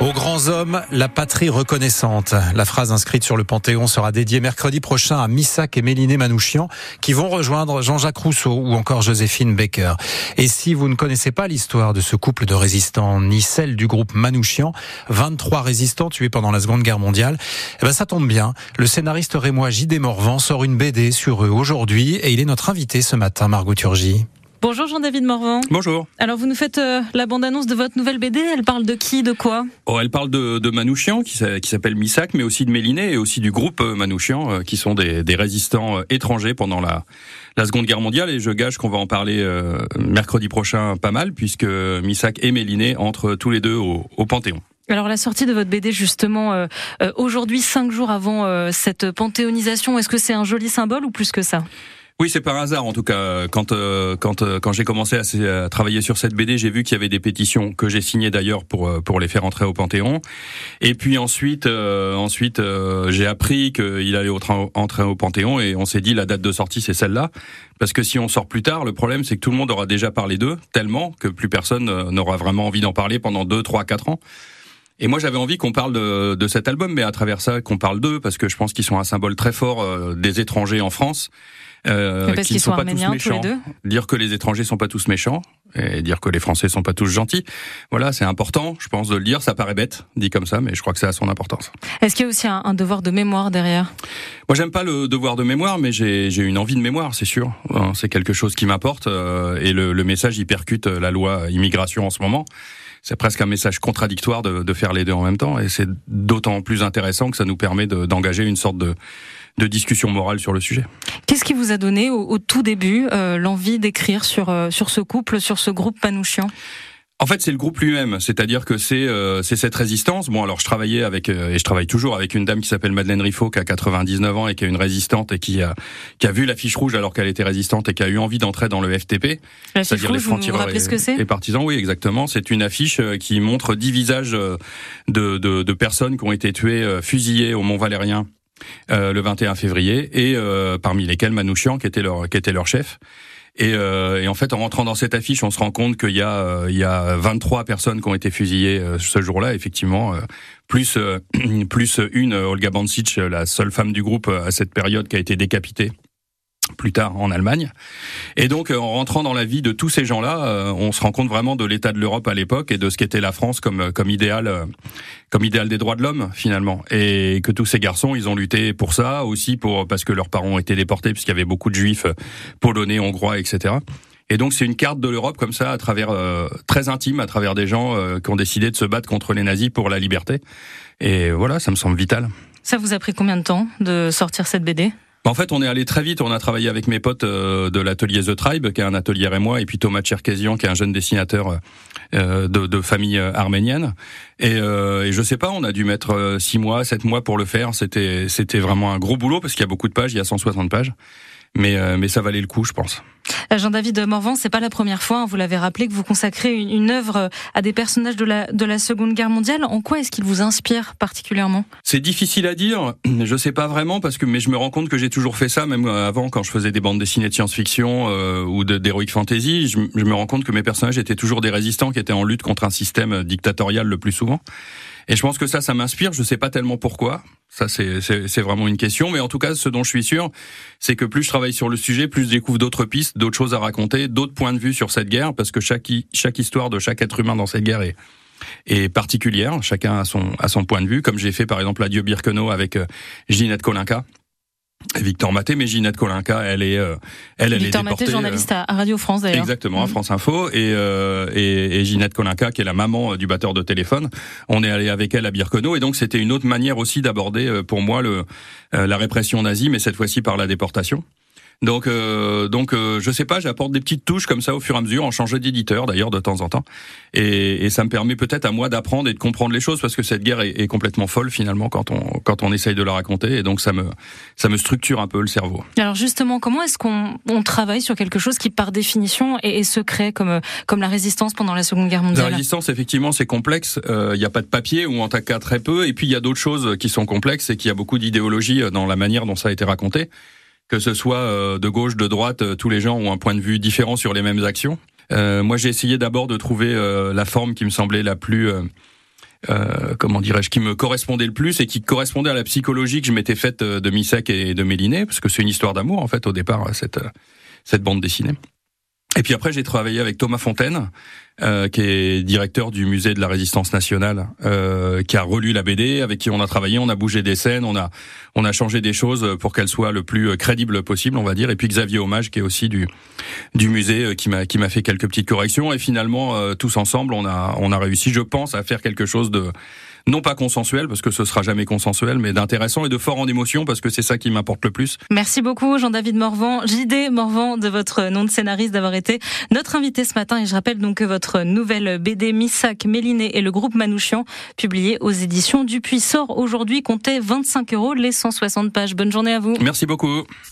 Aux grands hommes, la patrie reconnaissante. La phrase inscrite sur le Panthéon sera dédiée mercredi prochain à Missak et Méliné Manouchian, qui vont rejoindre Jean-Jacques Rousseau ou encore Joséphine Baker. Et si vous ne connaissez pas l'histoire de ce couple de résistants, ni celle du groupe Manouchian, 23 résistants tués pendant la Seconde Guerre mondiale, eh ben ça tombe bien. Le scénariste rémois J.D. Morvan sort une BD sur eux aujourd'hui et il est notre invité ce matin, Margot Turgy. Bonjour Jean-David Morvan. Bonjour. Alors vous nous faites euh, la bande-annonce de votre nouvelle BD, elle parle de qui, de quoi? Oh, Elle parle de, de Manouchian, qui, s'appelle Missak, mais aussi de Méliné et aussi du groupe euh, Manouchian, euh, qui sont des, des résistants étrangers pendant la, la Seconde Guerre mondiale. Et je gage qu'on va en parler mercredi prochain pas mal, puisque Missak et Méliné entrent tous les deux au, au Panthéon. Alors la sortie de votre BD justement aujourd'hui, cinq jours avant cette panthéonisation, est-ce que c'est un joli symbole ou plus que ça? Oui, c'est par hasard en tout cas. Quand euh, quand euh, quand j'ai commencé à, travailler sur cette BD, j'ai vu qu'il y avait des pétitions que j'ai signées d'ailleurs pour euh, pour les faire entrer au Panthéon. Et puis ensuite ensuite j'ai appris qu'il allait entrer au Panthéon et on s'est dit la date de sortie c'est celle-là parce que si on sort plus tard, le problème c'est que tout le monde aura déjà parlé d'eux tellement que plus personne n'aura vraiment envie d'en parler pendant deux, trois, quatre ans. Et moi, j'avais envie qu'on parle de, de, cet album, mais à travers ça, qu'on parle d'eux, parce que je pense qu'ils sont un symbole très fort des étrangers en France euh, qui ne sont, pas tous méchants. dire que les étrangers sont pas tous méchants et dire que les Français sont pas tous gentils. Voilà, c'est important, je pense, de le dire. Ça paraît bête, dit comme ça, mais je crois que ça a son importance. Est-ce qu'il y a aussi un, devoir de mémoire derrière? Moi, j'aime pas le devoir de mémoire, mais j'ai une envie de mémoire, c'est sûr. Hein, c'est quelque chose qui m'apporte euh, et le, le message, il percute la loi immigration en ce moment c'est presque un message contradictoire de, de, faire les deux en même temps, et c'est d'autant plus intéressant que ça nous permet d'engager une sorte de, de discussion morale sur le sujet. Qu'est-ce qui vous a donné au, tout début euh, l'envie d'écrire sur, euh, sur ce couple, sur ce groupe Panouchian en fait, c'est le groupe lui-même, c'est-à-dire que c'est euh, c'est cette résistance. Bon, alors je travaillais avec et je travaille toujours avec une dame qui s'appelle Madeleine Riffaut, qui a 99 ans et qui est une résistante et qui a qui a vu la fiche rouge alors qu'elle était résistante et qui a eu envie d'entrer dans le FTP, c'est-à-dire les frontières et, ce que et, partisans. Oui, exactement. C'est une affiche qui montre dix visages de, de, de personnes qui ont été tuées, fusillées au Mont Valérien euh, le 21 février, et euh, parmi lesquels Manouchian, qui était leur, qui était leur chef. Et, euh, et, en fait, en rentrant dans cette affiche, on se rend compte qu'il y a, il y a 23 personnes qui ont été fusillées ce jour-là, effectivement, plus plus une Olga Bancic, la seule femme du groupe à cette période, qui a été décapitée plus tard en Allemagne. Et donc, en rentrant dans la vie de tous ces gens-là, on se rend compte vraiment de l'état de l'Europe à l'époque et de ce qu'était la France comme comme idéal comme idéal des droits de l'homme finalement. Et que tous ces garçons ils ont lutté pour ça aussi pour parce que leurs parents ont été déportés puisqu'il y avait beaucoup de juifs polonais hongrois etc et donc c'est une carte de l'Europe comme ça à travers euh, très intime à travers des gens euh, qui ont décidé de se battre contre les nazis pour la liberté. Et voilà ça me semble vital. Ça vous a pris combien de temps de sortir cette BD en fait, on est allé très vite. On a travaillé avec mes potes euh, de l'atelier The Tribe, qui est un atelier et moi, et puis Thomas Cherkesian, qui est un jeune dessinateur euh, de, famille euh, arménienne. Et, et, je sais pas, on a dû mettre six mois, sept mois pour le faire. C'était c'était vraiment un gros boulot parce qu'il y a beaucoup de pages. Il y a 160 pages mais, mais ça valait le coup, je pense. Jean-David Morvan, c'est pas la première fois, hein, vous l'avez rappelé, que vous consacrez une, une, œuvre à des personnages de la, de la Seconde Guerre mondiale. En quoi est-ce qu'il vous inspire particulièrement? C'est difficile à dire, je sais pas vraiment, parce que mais je me rends compte que j'ai toujours fait ça, même avant quand je faisais des bandes dessinées de science-fiction euh, ou d'heroic fantasy, je me rends compte que mes personnages étaient toujours des résistants qui étaient en lutte contre un système dictatorial le plus souvent. Et je pense que ça, ça m'inspire. Je sais pas tellement pourquoi. Ça, c'est vraiment une question. Mais en tout cas, ce dont je suis sûr, c'est que plus je travaille sur le sujet, plus je découvre d'autres pistes, d'autres choses à raconter, d'autres points de vue sur cette guerre, parce que chaque, chaque histoire de chaque être humain dans cette guerre est, particulière. Chacun a son, son point de vue, comme j'ai fait par exemple Adieu Birkenau avec euh, Ginette Kolinka. Victor Maté, mais Ginette Kolinka, elle est, euh, elle, elle Victor est Maté, journaliste à Radio France d'ailleurs. Exactement, à mm. France Info, et, euh, et, et, Ginette Kolinka, qui est la maman euh, du batteur de téléphone. On est allé avec elle à Birkenau, et donc c'était une autre manière aussi d'aborder pour moi le, la répression nazie, mais cette fois-ci par la déportation. Donc, euh, donc, euh, je sais pas, j'apporte des petites touches comme ça au fur et à mesure, en changeant d'éditeur d'ailleurs de temps en temps, et, et ça me permet peut-être à moi d'apprendre et de comprendre les choses parce que cette guerre est, est, complètement folle finalement quand on quand on essaye de la raconter, et donc ça me ça me structure un peu le cerveau. Alors justement, comment est-ce qu'on on travaille sur quelque chose qui par définition est, est, secret comme comme la résistance pendant la Seconde Guerre mondiale? La résistance, effectivement, c'est complexe. Euh, il n'y a pas de papier ou en tout cas très peu, et puis il y a d'autres choses qui sont complexes et qu'il y a beaucoup d'idéologie dans la manière dont ça a été raconté que ce soit euh, de gauche, de droite, euh, tous les gens ont un point de vue différent sur les mêmes actions. Euh, moi, j'ai essayé d'abord de trouver la forme qui me semblait la plus euh, comment dirais-je, qui me correspondait le plus et qui correspondait à la psychologie que je m'étais faite de Missac et de Méliné, parce que c'est une histoire d'amour en fait au départ cette cette bande dessinée. Et puis après, j'ai travaillé avec Thomas Fontaine, euh, qui est directeur du musée de la Résistance nationale, euh, qui a relu la BD, avec qui on a travaillé, on a bougé des scènes, on a on a changé des choses pour qu'elle soit le plus crédible possible, on va dire. Et puis Xavier Hommage, qui est aussi du du musée, euh, qui m'a qui m'a fait quelques petites corrections. Et finalement, euh, tous ensemble, on a on a réussi, je pense, à faire quelque chose de non pas consensuel, parce que ce sera jamais consensuel, mais d'intéressant et de fort en émotion, parce que c'est ça qui m'importe le plus. Merci beaucoup, Jean-David Morvan, JD Morvan, de votre nom de scénariste, d'avoir été notre invité ce matin. Et je rappelle donc que votre nouvelle BD Missac, Méliné et le groupe Manouchian, publié aux éditions Dupuis, sort aujourd'hui, comptez 25 euros les 160 pages. Bonne journée à vous. Merci beaucoup.